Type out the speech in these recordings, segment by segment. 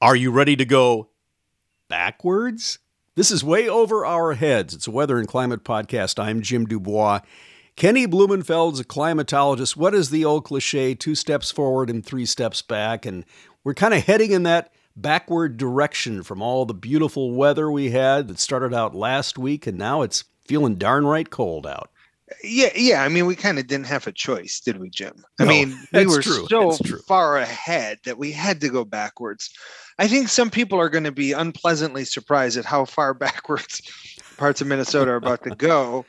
Are you ready to go backwards? This is way over our heads. It's a weather and climate podcast. I'm Jim du Bois. Kenny Blumenfeld's a climatologist. What is the old cliche? Two steps forward and three steps back. And we're kind of heading in that backward direction from all the beautiful weather we had that started out last week, and now it's feeling darn right cold out. Yeah, yeah. I mean, we kind of didn't have a choice, did we, Jim? I No, mean, we were true. so far ahead that we had to go backwards. I think some people are going to be unpleasantly surprised at how far backwards parts of Minnesota are about to go.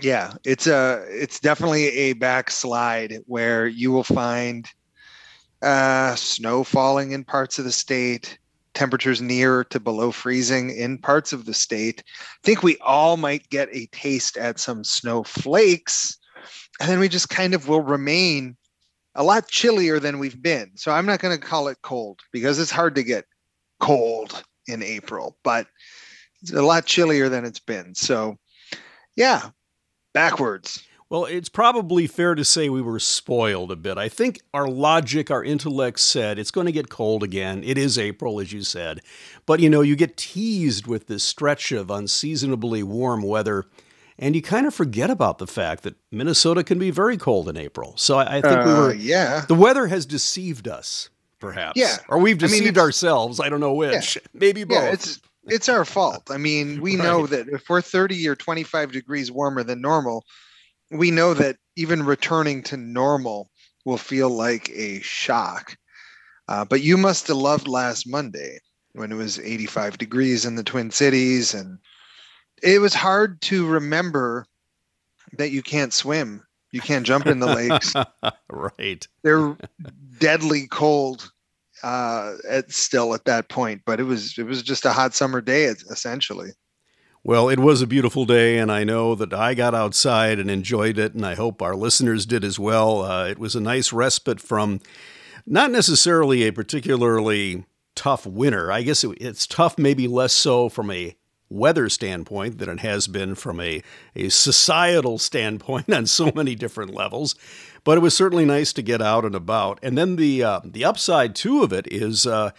Yeah, it's a it's definitely a backslide where you will find uh, snow falling in parts of the state, temperatures near to below freezing in parts of the state. I think we all might get a taste at some snowflakes, and then we just kind of will remain a lot chillier than we've been. So I'm not going to call it cold because it's hard to get cold in April, but it's a lot chillier than it's been. So, yeah, backwards. Well, it's probably fair to say we were spoiled a bit. I think our logic, our intellect said it's going to get cold again. It is April, as you said. But you know, you get teased with this stretch of unseasonably warm weather, and you kind of forget about the fact that Minnesota can be very cold in April. So I, I think we Uh, were, yeah. the weather has deceived us, perhaps. Yeah. Or we've I mean, deceived ourselves. I don't know which. Maybe both. Yeah, it's it's our fault. I mean, we know that if we're 30 or 25 degrees warmer than normal, we know that even returning to normal will feel like a shock. Uh, but you must have loved last Monday when it was 85 degrees in the Twin Cities, and it was hard to remember that you can't swim, you can't jump in the lakes. right. They're deadly cold uh at still at that point but it was it was just a hot summer day essentially Well, it was a beautiful day, and I know that I got outside and enjoyed it, and I hope our listeners did as well. Uh, it was a nice respite from not necessarily a particularly tough winter. I guess it, it's tough, maybe less so from a weather standpoint than it has been from a, a societal standpoint on so many different levels. But it was certainly nice to get out and about. And then the uh, the upside too of it is uh,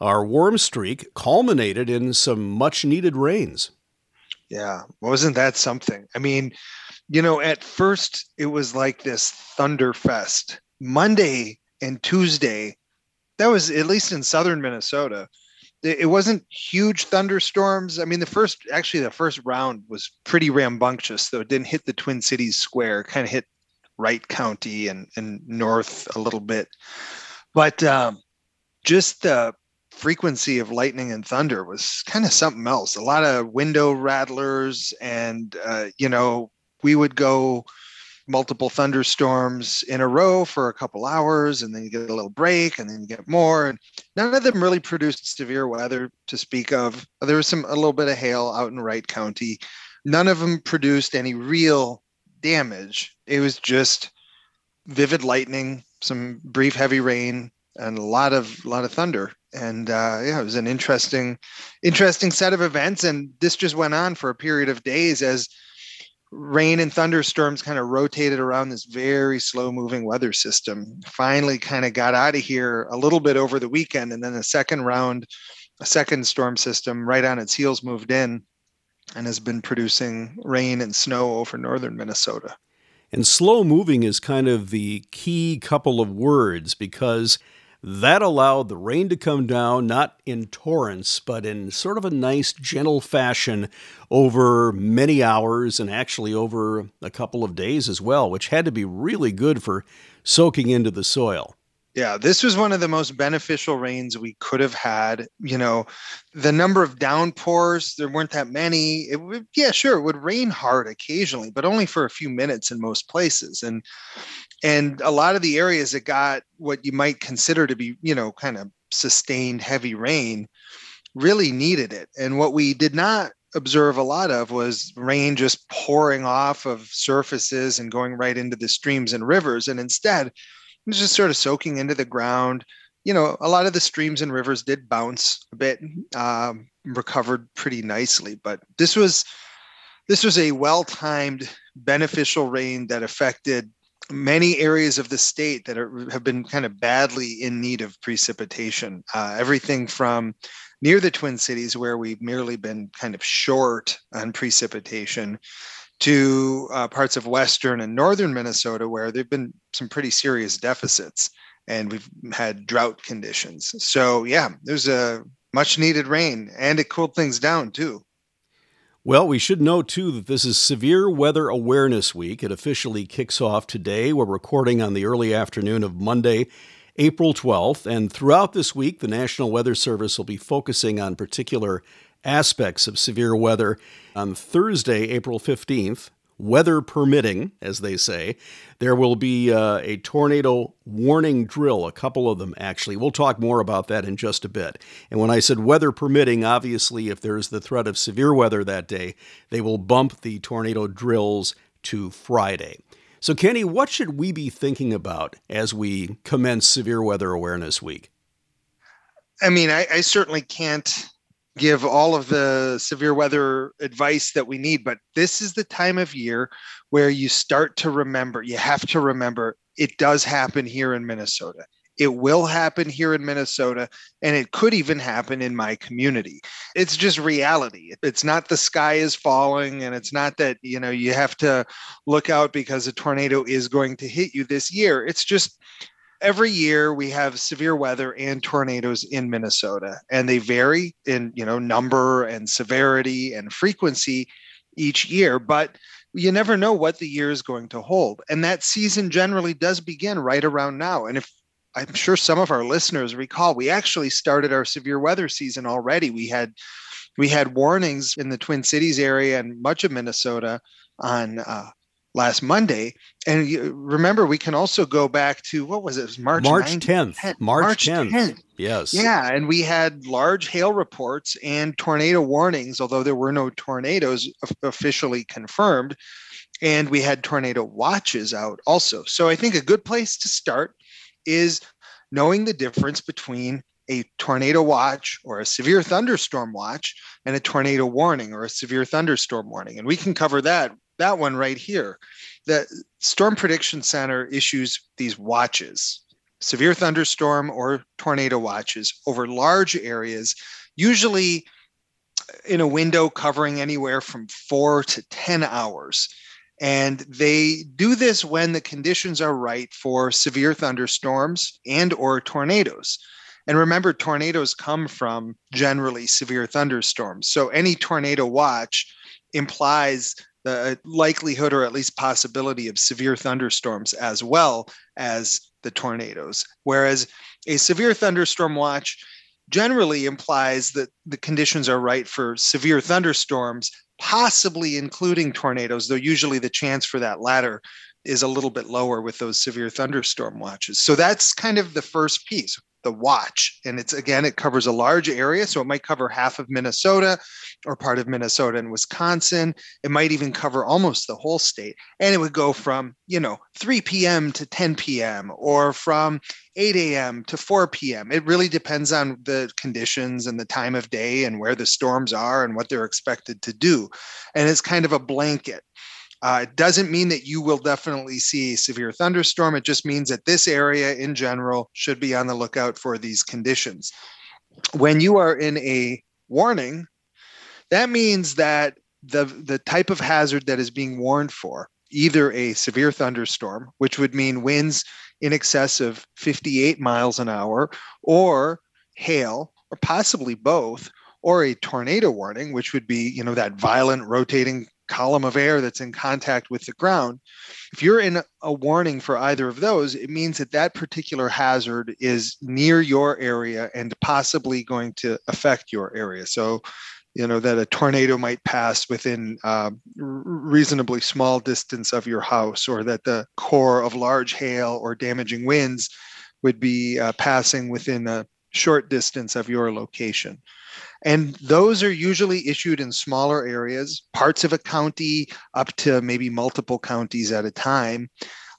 our warm streak culminated in some much needed rains. Yeah wasn't that something? I mean you know at first it was like this thunderfest monday and tuesday that was at least in southern minnesota it it wasn't huge thunderstorms. I mean the first actually the first round was pretty rambunctious though it didn't hit the twin cities square kind of hit wright county and, and north a little bit. But um, just the frequency of lightning and thunder was kind of something else. A lot of window rattlers and uh, you know we would go multiple thunderstorms in a row for a couple hours and then you get a little break and then you get more and none of them really produced severe weather to speak of. There was some a little bit of hail out in wright county. None of them produced any real damage. It was just vivid lightning some brief heavy rain and a lot of a lot of thunder and uh, yeah it was an interesting interesting set of events. And this just went on for a period of days as rain and thunderstorms kind of rotated around this very slow moving weather system. Finally kind of got out of here a little bit over the weekend and then the second round a second storm system right on its heels moved in and has been producing rain and snow over northern minnesota. And slow moving is kind of the key couple of words because that allowed the rain to come down not in torrents, but in sort of a nice, gentle fashion over many hours and actually over a couple of days as well, which had to be really good for soaking into the soil. Yeah, this was one of the most beneficial rains we could have had. You know, the number of downpours, there weren't that many. It would, yeah, sure, it would rain hard occasionally, but only for a few minutes in most places. And and a lot of the areas that got what you might consider to be, you know, kind of sustained heavy rain really needed it. And what we did not observe a lot of was rain just pouring off of surfaces and going right into the streams and rivers. And instead, it was just sort of soaking into the ground. You know, a lot of the streams and rivers did bounce a bit, um, recovered pretty nicely. But this was this was a well-timed, beneficial rain that affected many areas of the state that are, have been kind of badly in need of precipitation. Uh, everything from near the Twin Cities, where we've merely been kind of short on precipitation, to uh, parts of western and northern Minnesota, where there've been some pretty serious deficits and we've had drought conditions. So, yeah, there's a much needed rain and it cooled things down too. Well, we should note too that this is Severe Weather Awareness Week. It officially kicks off today. We're recording on the early afternoon of Monday, April 12th. And throughout this week, the National Weather Service will be focusing on particular aspects of severe weather. On Thursday, April 15th, weather permitting, as they say, there will be uh, a tornado warning drill, a couple of them actually. We'll talk more about that in just a bit. And when I said weather permitting, obviously, if there's the threat of severe weather that day, they will bump the tornado drills to Friday. So, Kenny, what should we be thinking about as we commence Severe Weather Awareness Week? I mean, I, I certainly can't give all of the severe weather advice that we need, but this is the time of year where you start to remember, you have to remember it does happen here in Minnesota. It will happen here in Minnesota, and it could even happen in my community. It's just reality. It's not the sky is falling, and it's not that you know you have to look out because a tornado is going to hit you this year. It's just every year we have severe weather and tornadoes in Minnesota and they vary in you know number and severity and frequency each year but you never know what the year is going to hold and that season generally does begin right around now and if I'm sure some of our listeners recall we actually started our severe weather season already. We had we had warnings in the Twin Cities area and much of Minnesota on uh, last Monday. And you, remember, we can also go back to what was it? it was March March 10th. 10th. March, March 10th. 10th. Yes. Yeah, and we had large hail reports and tornado warnings, although there were no tornadoes officially confirmed. And we had tornado watches out also. So I think a good place to start is knowing the difference between a tornado watch or a severe thunderstorm watch and a tornado warning or a severe thunderstorm warning. And we can cover that that one right here. The Storm Prediction Center issues these watches, severe thunderstorm or tornado watches over large areas, usually in a window covering anywhere from four to 10 hours. And they do this when the conditions are right for severe thunderstorms and or tornadoes. And remember, tornadoes come from generally severe thunderstorms. So any tornado watch implies the uh, likelihood or at least possibility of severe thunderstorms as well as the tornadoes. Whereas a severe thunderstorm watch generally implies that the conditions are right for severe thunderstorms, possibly including tornadoes, though usually the chance for that latter is a little bit lower with those severe thunderstorm watches. So that's kind of the first piece the watch. And it's again, it covers a large area. So it might cover half of Minnesota or part of Minnesota and Wisconsin. It might even cover almost the whole state. And it would go from, you know, 3 p.m. to 10 p.m. or from 8 a.m. to 4 p.m. It really depends on the conditions and the time of day and where the storms are and what they're expected to do. And it's kind of a blanket. Uh, it doesn't mean that you will definitely see a severe thunderstorm. It just means that this area in general should be on the lookout for these conditions. When you are in a warning, that means that the, the type of hazard that is being warned for, either a severe thunderstorm, which would mean winds in excess of 58 miles an hour, or hail, or possibly both, or a tornado warning, which would be, you know, that violent rotating column of air that's in contact with the ground. If you're in a warning for either of those, it means that that particular hazard is near your area and possibly going to affect your area. So, you know, that a tornado might pass within uh, reasonably small distance of your house, or that the core of large hail or damaging winds would be uh, passing within a short distance of your location. And those are usually issued in smaller areas, parts of a county up to maybe multiple counties at a time.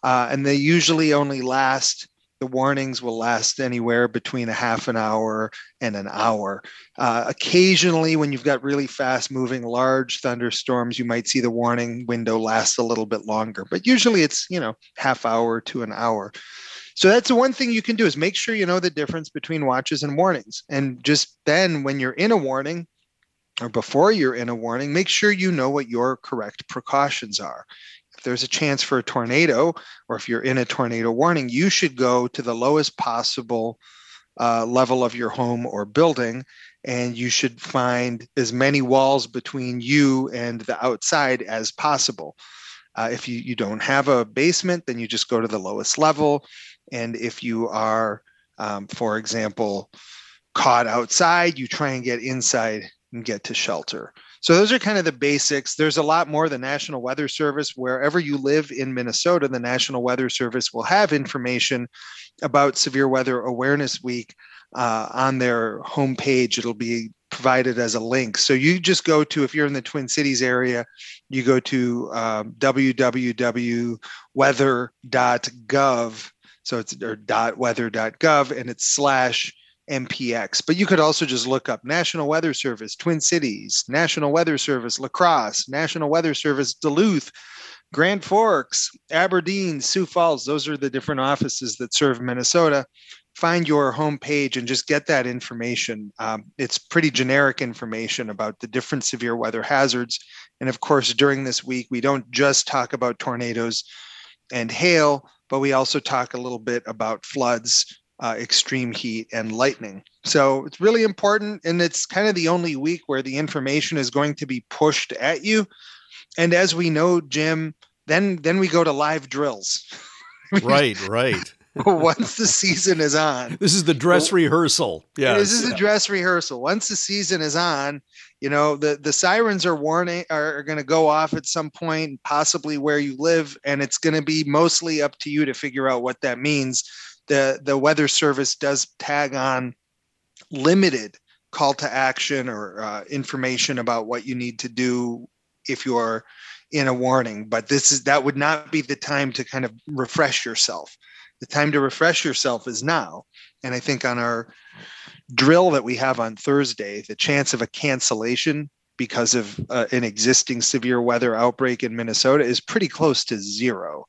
Uh, and they usually only last the warnings will last anywhere between a half an hour and an hour. Uh, occasionally, when you've got really fast moving large thunderstorms, you might see the warning window last a little bit longer, but usually it's, you know, half hour to an hour. So that's the one thing you can do is make sure you know the difference between watches and warnings. And just then, when you're in a warning, or before you're in a warning, make sure you know what your correct precautions are if there's a chance for a tornado or if you're in a tornado warning, you should go to the lowest possible uh, level of your home or building. And you should find as many walls between you and the outside as possible. Uh, if you, you don't have a basement, then you just go to the lowest level. And if you are, um, for example, caught outside, you try and get inside and get to shelter. So those are kind of the basics. There's a lot more. The National Weather Service, wherever you live in Minnesota, the National Weather Service will have information about Severe Weather Awareness Week uh, on their homepage. It'll be provided as a link. So you just go to, if you're in the Twin Cities area, you go to um, www.weather.gov. So it's or .weather.gov and it's slash MPX. But you could also just look up National Weather Service, Twin Cities, National Weather Service, La Crosse, National Weather Service, Duluth, Grand Forks, Aberdeen, Sioux Falls. Those are the different offices that serve Minnesota. Find your homepage and just get that information. Um, it's pretty generic information about the different severe weather hazards. And of course, during this week, we don't just talk about tornadoes and hail, but we also talk a little bit about floods, uh, extreme heat and lightning. So it's really important. And it's kind of the only week where the information is going to be pushed at you. And as we know, Jim, then then we go to live drills. right, right. Once the season is on. This is the dress rehearsal. Yeah. This is yeah. the dress rehearsal. Once the season is on, you know, the, the sirens are warning are, are going to go off at some point, possibly where you live, and it's going to be mostly up to you to figure out what that means. The the weather service does tag on limited call to action or uh, information about what you need to do if you're in a warning but this is that would not be the time to kind of refresh yourself. The time to refresh yourself is now and i think on our drill that we have on thursday the chance of a cancellation because of uh, an existing severe weather outbreak in minnesota is pretty close to zero.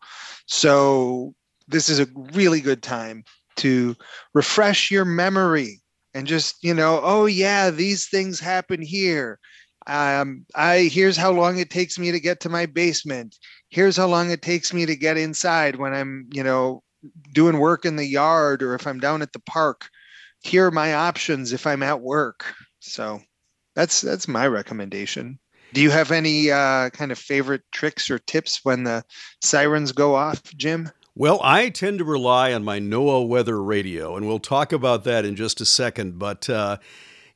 So this is a really good time to refresh your memory and just you know oh yeah these things happen here. Um, i here's how long it takes me to get to my basement. Here's how long it takes me to get inside when i'm you know doing work in the yard or if i'm down at the park here are my options if i'm at work so that's that's my recommendation do you have any uh, kind of favorite tricks or tips when the sirens go off jim well, I tend to rely on my NOAA weather radio, and we'll talk about that in just a second. But uh,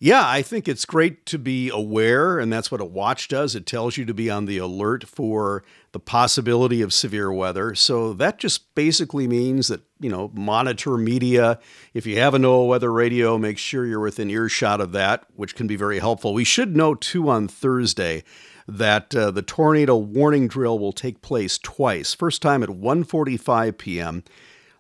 yeah, I think it's great to be aware, and that's what a watch does. It tells you to be on the alert for the possibility of severe weather. So that just basically means that, you know, monitor media. If you have a NOAA weather radio, make sure you're within earshot of that, which can be very helpful. We should note, too, on Thursday that uh, the tornado warning drill will take place twice. First time at 1:45 p.m.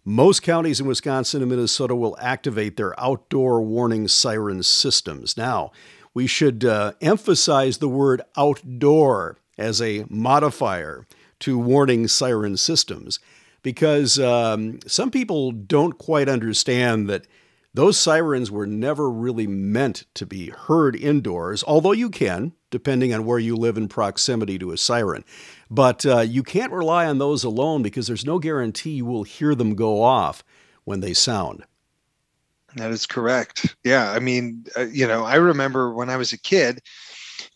Most counties in Wisconsin and Minnesota will activate their outdoor warning siren systems. Now, we should uh, emphasize the word outdoor as a modifier to warning siren systems because um, some people don't quite understand that those sirens were never really meant to be heard indoors, although you can, depending on where you live in proximity to a siren. But uh, you can't rely on those alone because there's no guarantee you will hear them go off when they sound. That is correct. Yeah. I mean, uh, you know, I remember when I was a kid,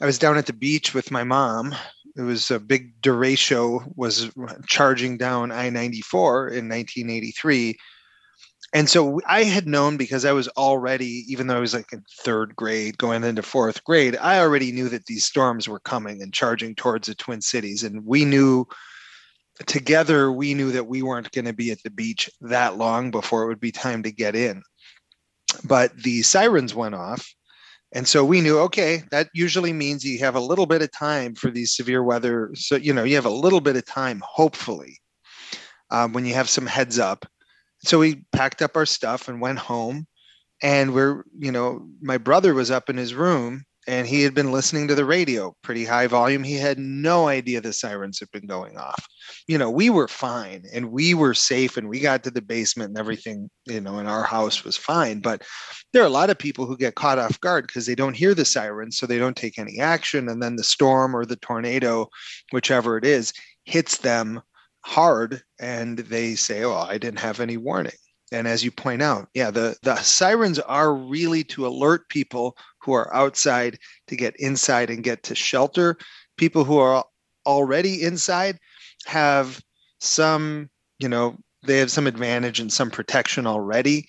I was down at the beach with my mom. It was a big derecho was charging down I 94 in 1983 and so I had known because I was already, even though I was like in third grade going into fourth grade, I already knew that these storms were coming and charging towards the Twin Cities. And we knew together, we knew that we weren't going to be at the beach that long before it would be time to get in. But the sirens went off. And so we knew, okay, that usually means you have a little bit of time for these severe weather. So, you know, you have a little bit of time, hopefully, um, when you have some heads up so we packed up our stuff and went home. And we're you know my brother was up in his room and he had been listening to the radio pretty high volume. He had no idea the sirens had been going off. You know we were fine and we were safe and we got to the basement and everything you know in our house was fine. But there are a lot of people who get caught off guard because they don't hear the sirens so they don't take any action. And then the storm or the tornado whichever it is hits them hard and they say oh i didn't have any warning. And as you point out yeah the the sirens are really to alert people who are outside to get inside and get to shelter. People who are already inside have some you know they have some advantage and some protection already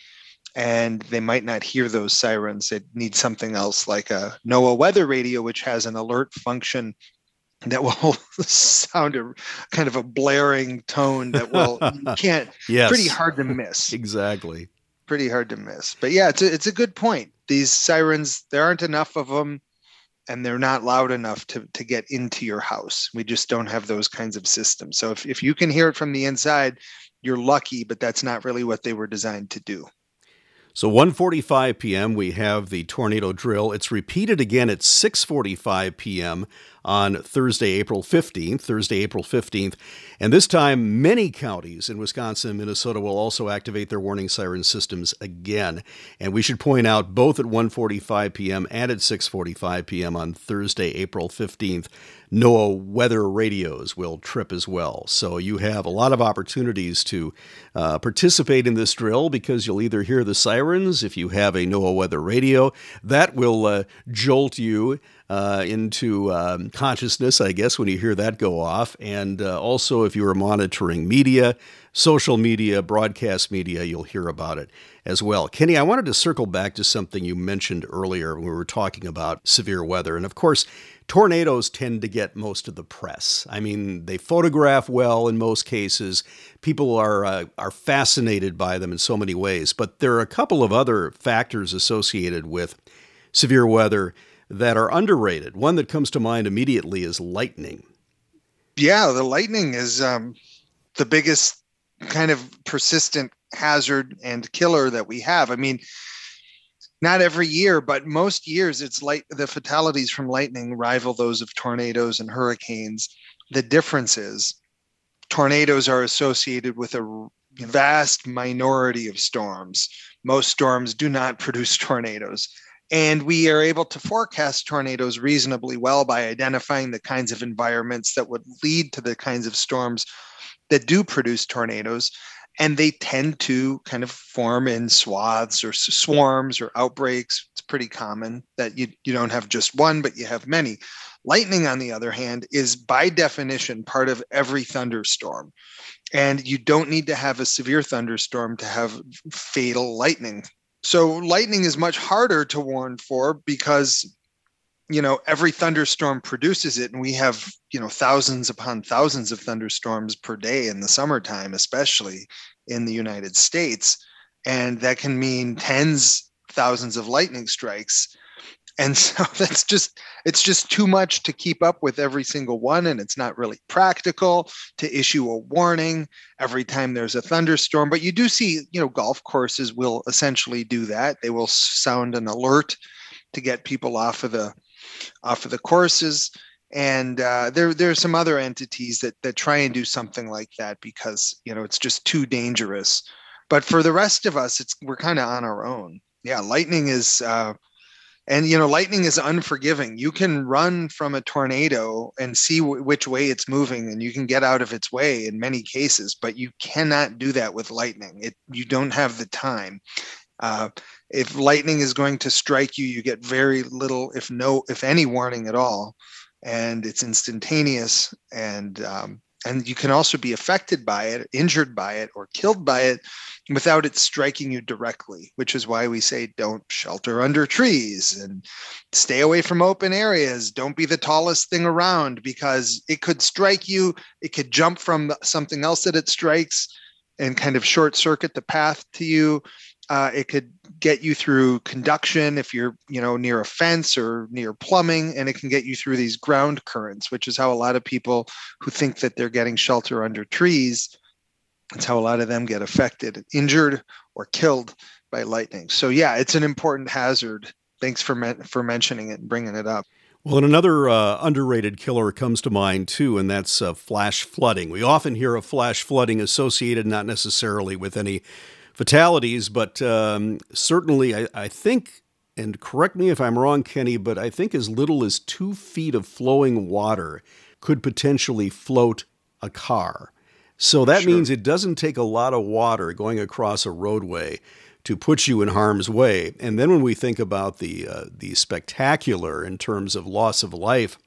and they might not hear those sirens. They need something else like a noaa weather radio which has an alert function that will sound a kind of a blaring tone that will you can't yes. pretty hard to miss exactly pretty hard to miss but yeah it's a, it's a good point these sirens there aren't enough of them and they're not loud enough to, to get into your house we just don't have those kinds of systems so if, if you can hear it from the inside you're lucky but that's not really what they were designed to do so 1:45 p.m. we have the tornado drill. It's repeated again at 6:45 p.m. on Thursday, April 15th, Thursday, April 15th. And this time many counties in Wisconsin and Minnesota will also activate their warning siren systems again. And we should point out both at 1:45 p.m. and at 6:45 p.m. on Thursday, April 15th NOAA weather radios will trip as well. So you have a lot of opportunities to uh, participate in this drill because you'll either hear the sirens if you have a NOAA weather radio. That will uh, jolt you uh, into um, consciousness, I guess, when you hear that go off. And uh, also, if you are monitoring media, social media, broadcast media, you'll hear about it as well. Kenny, I wanted to circle back to something you mentioned earlier when we were talking about severe weather. And of course, tornadoes tend to get most of the press. I mean, they photograph well in most cases. People are uh, are fascinated by them in so many ways, but there are a couple of other factors associated with severe weather that are underrated. One that comes to mind immediately is lightning. Yeah, the lightning is um, the biggest kind of persistent hazard and killer that we have. I mean, not every year, but most years, it's like the fatalities from lightning rival those of tornadoes and hurricanes. The difference is tornadoes are associated with a vast minority of storms. Most storms do not produce tornadoes. And we are able to forecast tornadoes reasonably well by identifying the kinds of environments that would lead to the kinds of storms that do produce tornadoes and they tend to kind of form in swaths or swarms or outbreaks. It's pretty common that you, you don't have just one, but you have many. Lightning, on the other hand, is by definition part of every thunderstorm. And you don't need to have a severe thunderstorm to have fatal lightning. So, lightning is much harder to warn for because you know every thunderstorm produces it and we have you know thousands upon thousands of thunderstorms per day in the summertime especially in the united states. And that can mean tens thousands of lightning strikes and so that's just it's just too much to keep up with every single one and it's not really practical to issue a warning every time there's a thunderstorm but you do see you know golf courses will essentially do that they will sound an alert to get people off of the uh, for the courses. And uh, there, there are some other entities that that try and do something like that because you know it's just too dangerous. But for the rest of us, it's we're kind of on our own. Yeah, lightning is, uh, and you know, lightning is unforgiving. You can run from a tornado and see w- which way it's moving, and you can get out of its way in many cases. But you cannot do that with lightning. It you don't have the time. Uh, if lightning is going to strike you, you get very little, if no, if any warning at all, and it's instantaneous. And um, and you can also be affected by it, injured by it, or killed by it without it striking you directly. Which is why we say don't shelter under trees and stay away from open areas. Don't be the tallest thing around because it could strike you. It could jump from something else that it strikes and kind of short circuit the path to you uh, it could get you through conduction if you're, you know, near a fence or near plumbing, and it can get you through these ground currents, which is how a lot of people who think that they're getting shelter under trees That's how a lot of them get affected, injured, or killed by lightning. So yeah, it's an important hazard. Thanks for for mentioning it and bringing it up. Well, and another uh, underrated killer comes to mind too, and that's uh, flash flooding. We often hear of flash flooding associated not necessarily with any fatalities, but um, certainly I, I think, and correct me if I'm wrong, Kenny, but I think as little as two feet of flowing water could potentially float a car. So that sure. means it doesn't take a lot of water going across a roadway to put you in harm's way. And then when we think about the uh, the spectacular in terms of loss of life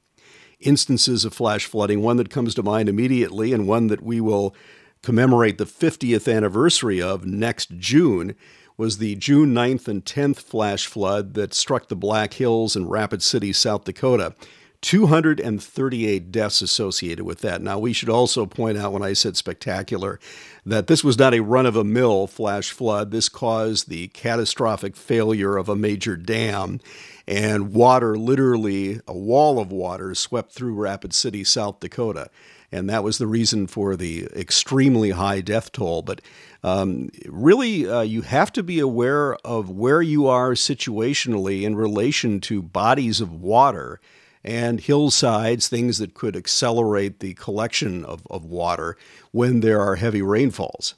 instances of flash flooding, one that comes to mind immediately and one that we will commemorate the 50th anniversary of next June was the June 9th and 10th flash flood that struck the Black Hills in Rapid City, South Dakota. 238 deaths associated with that. Now, we should also point out when I said spectacular that this was not a run of a mill flash flood. This caused the catastrophic failure of a major dam, and water literally, a wall of water, swept through Rapid City, South Dakota. And that was the reason for the extremely high death toll. But um, really, uh, you have to be aware of where you are situationally in relation to bodies of water and hillsides, things that could accelerate the collection of, of water when there are heavy rainfalls.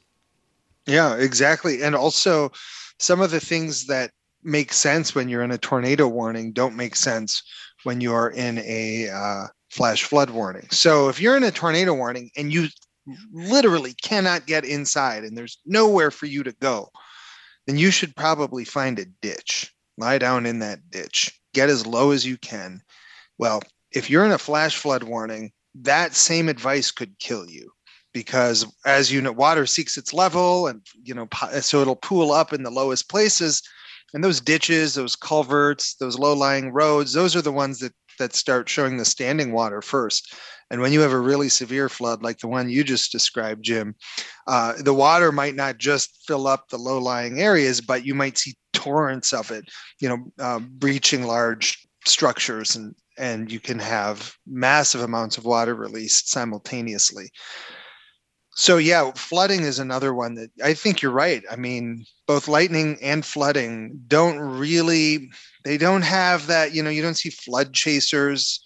Yeah, exactly. And also, some of the things that make sense when you're in a tornado warning don't make sense when you are in a uh, flash flood warning. So, if you're in a tornado warning and you literally cannot get inside and there's nowhere for you to go, then you should probably find a ditch. Lie down in that ditch, get as low as you can, well, if you're in a flash flood warning, that same advice could kill you because as you know water seeks its level and you know so it'll pool up in the lowest places. And those ditches those culverts those low-lying roads those are the ones that that start showing the standing water first. And when you have a really severe flood like the one you just described jim uh, the water might not just fill up the low-lying areas but you might see torrents of it you know uh, breaching large structures and and you can have massive amounts of water released simultaneously. So yeah, flooding is another one that I think you're right. I mean, both lightning and flooding don't really they don't have that, you know, you don't see flood chasers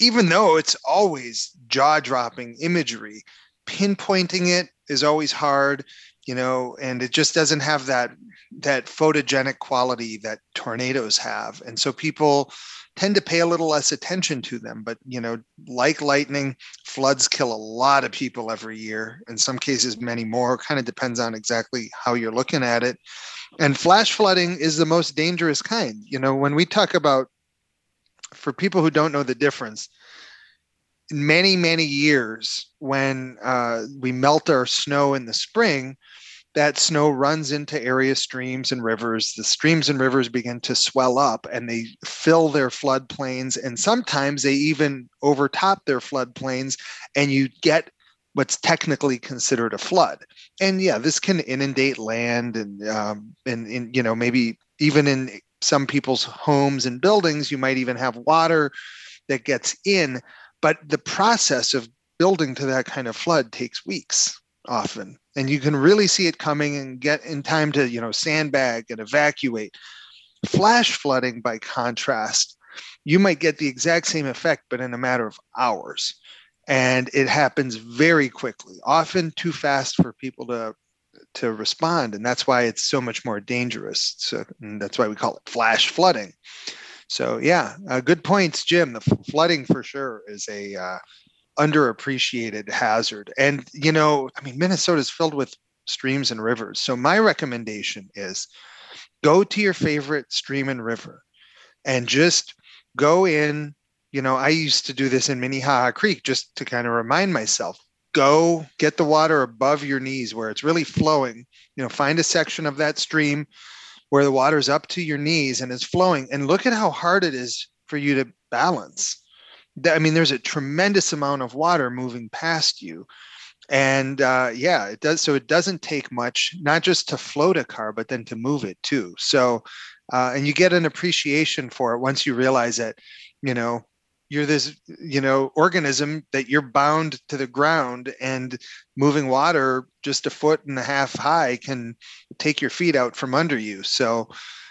even though it's always jaw-dropping imagery. Pinpointing it is always hard, you know, and it just doesn't have that that photogenic quality that tornadoes have. And so people tend to pay a little less attention to them. But, you know, like lightning, floods kill a lot of people every year. In some cases, many more. Kind of depends on exactly how you're looking at it. And flash flooding is the most dangerous kind. You know, when we talk about, for people who don't know the difference, many, many years when uh, we melt our snow in the spring, that snow runs into area streams and rivers. The streams and rivers begin to swell up and they fill their floodplains. And sometimes they even overtop their floodplains, and you get what's technically considered a flood. And yeah, this can inundate land and, um, and, and you know, maybe even in some people's homes and buildings, you might even have water that gets in. But the process of building to that kind of flood takes weeks often. And you can really see it coming and get in time to you know sandbag and evacuate. Flash flooding by contrast you might get the exact same effect but in a matter of hours. And it happens very quickly often too fast for people to to respond. And that's why it's so much more dangerous. So that's why we call it flash flooding. So yeah uh, good points jim. The flooding for sure is a uh, underappreciated hazard. And, you know, I mean, Minnesota is filled with streams and rivers. So my recommendation is go to your favorite stream and river and just go in. You know, I used to do this in Minnehaha Creek just to kind of remind myself go get the water above your knees where it's really flowing. You know, find a section of that stream where the water's up to your knees and it's flowing and look at how hard it is for you to balance I mean, there's a tremendous amount of water moving past you. And uh, yeah, it does. So it doesn't take much, not just to float a car, but then to move it too. So, uh, and you get an appreciation for it once you realize that, you know, you're this you know organism that you're bound to the ground and moving water just a foot and a half high can take your feet out from under you so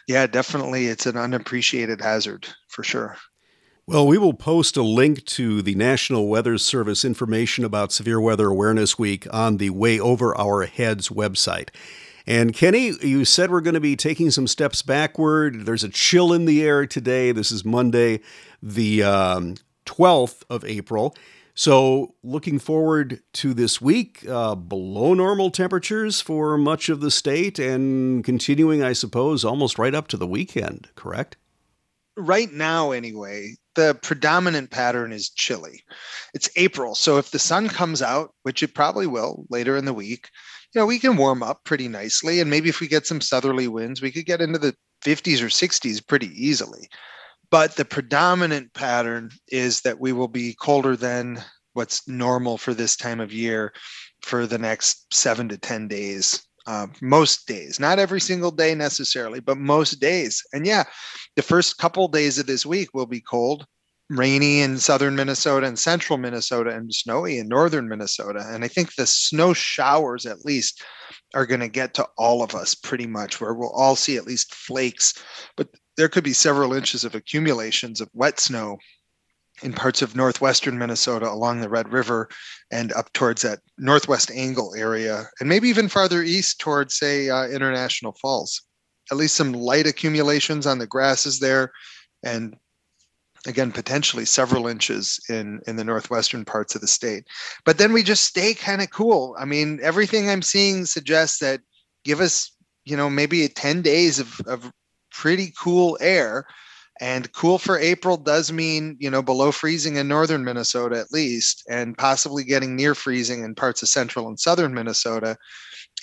yeah definitely it's an unappreciated hazard for sure well, we will post a link to the National Weather Service information about Severe Weather Awareness Week on the Way Over Our Heads website. And Kenny, you said we're going to be taking some steps backward. There's a chill in the air today. This is Monday, the um, 12th of April. So, looking forward to this week, uh, below normal temperatures for much of the state and continuing, I suppose, almost right up to the weekend, correct? Right now, anyway, the predominant pattern is chilly. It's April. So, if the sun comes out, which it probably will later in the week, you know, we can warm up pretty nicely. And maybe if we get some southerly winds, we could get into the 50s or 60s pretty easily. But the predominant pattern is that we will be colder than what's normal for this time of year for the next seven to 10 days. Uh, most days, not every single day necessarily, but most days. And yeah, the first couple days of this week will be cold rainy in southern Minnesota and central Minnesota and snowy in northern Minnesota. And I think the snow showers, at least, are going to get to all of us pretty much, where we'll all see at least flakes. But there could be several inches of accumulations of wet snow in parts of northwestern Minnesota along the Red River and up towards that northwest angle area, and maybe even farther east towards, say, uh, International Falls. At least some light accumulations on the grasses there and again potentially several inches in in the northwestern parts of the state. But then we just stay kind of cool. I mean everything i'm seeing suggests that give us you know maybe 10 days of, of pretty cool air and cool for april does mean you know below freezing in northern minnesota at least and possibly getting near freezing in parts of central and southern minnesota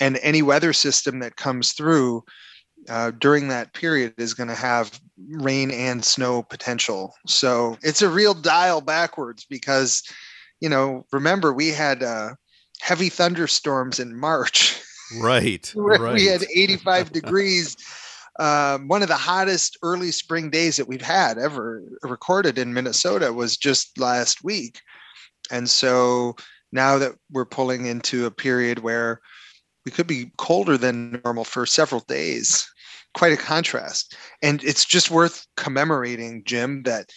and any weather system that comes through uh, during that period is going to have rain and snow potential. So it's a real dial backwards because, you know, remember we had uh, heavy thunderstorms in March. Right. right. We had 85 degrees. Um, one of the hottest early spring days that we've had ever recorded in Minnesota was just last week. And so now that we're pulling into a period where we could be colder than normal for several days quite a contrast. And it's just worth commemorating, Jim, that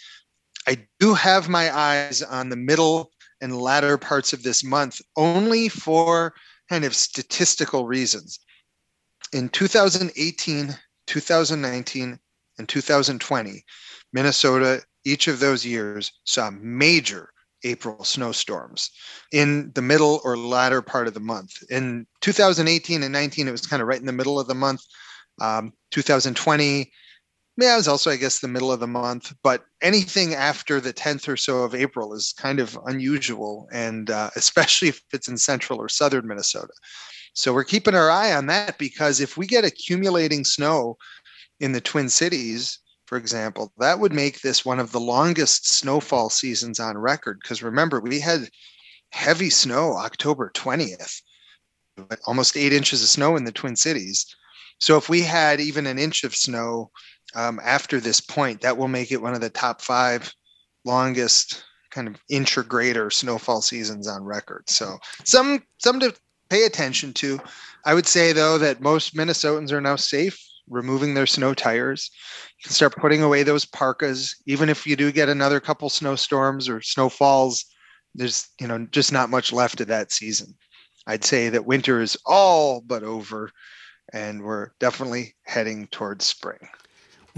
I do have my eyes on the middle and latter parts of this month only for kind of statistical reasons. In 2018, 2019, and 2020, Minnesota, each of those years saw major April snowstorms in the middle or latter part of the month. In 2018 and 19, it was kind of right in the middle of the month. Um, 2020, yeah, it was also, I guess, the middle of the month. But anything after the 10th or so of April is kind of unusual, and uh, especially if it's in central or southern Minnesota. So we're keeping our eye on that because if we get accumulating snow in the Twin Cities, for example, that would make this one of the longest snowfall seasons on record. Because remember, we had heavy snow October 20th, almost eight inches of snow in the Twin Cities. So if we had even an inch of snow um, after this point, that will make it one of the top five longest kind of or snowfall seasons on record. So some some to pay attention to. I would say though that most Minnesotans are now safe removing their snow tires. You can start putting away those parkas. Even if you do get another couple snowstorms or snowfalls, there's you know just not much left of that season. I'd say that winter is all but over and we're definitely heading towards spring.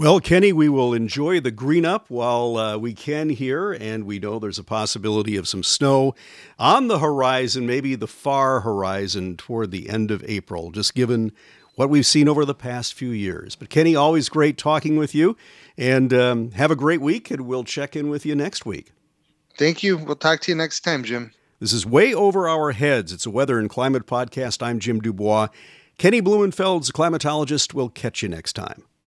Well, Kenny, we will enjoy the green up while uh, we can here, and we know there's a possibility of some snow on the horizon, maybe the far horizon toward the end of April, just given what we've seen over the past few years. But, Kenny, always great talking with you, and um, have a great week, and we'll check in with you next week. Thank you. We'll talk to you next time, Jim. This is Way Over Our Heads. It's a weather and climate podcast. I'm Jim du Bois. Kenny Blumenfeld's climatologist We'll catch you next time.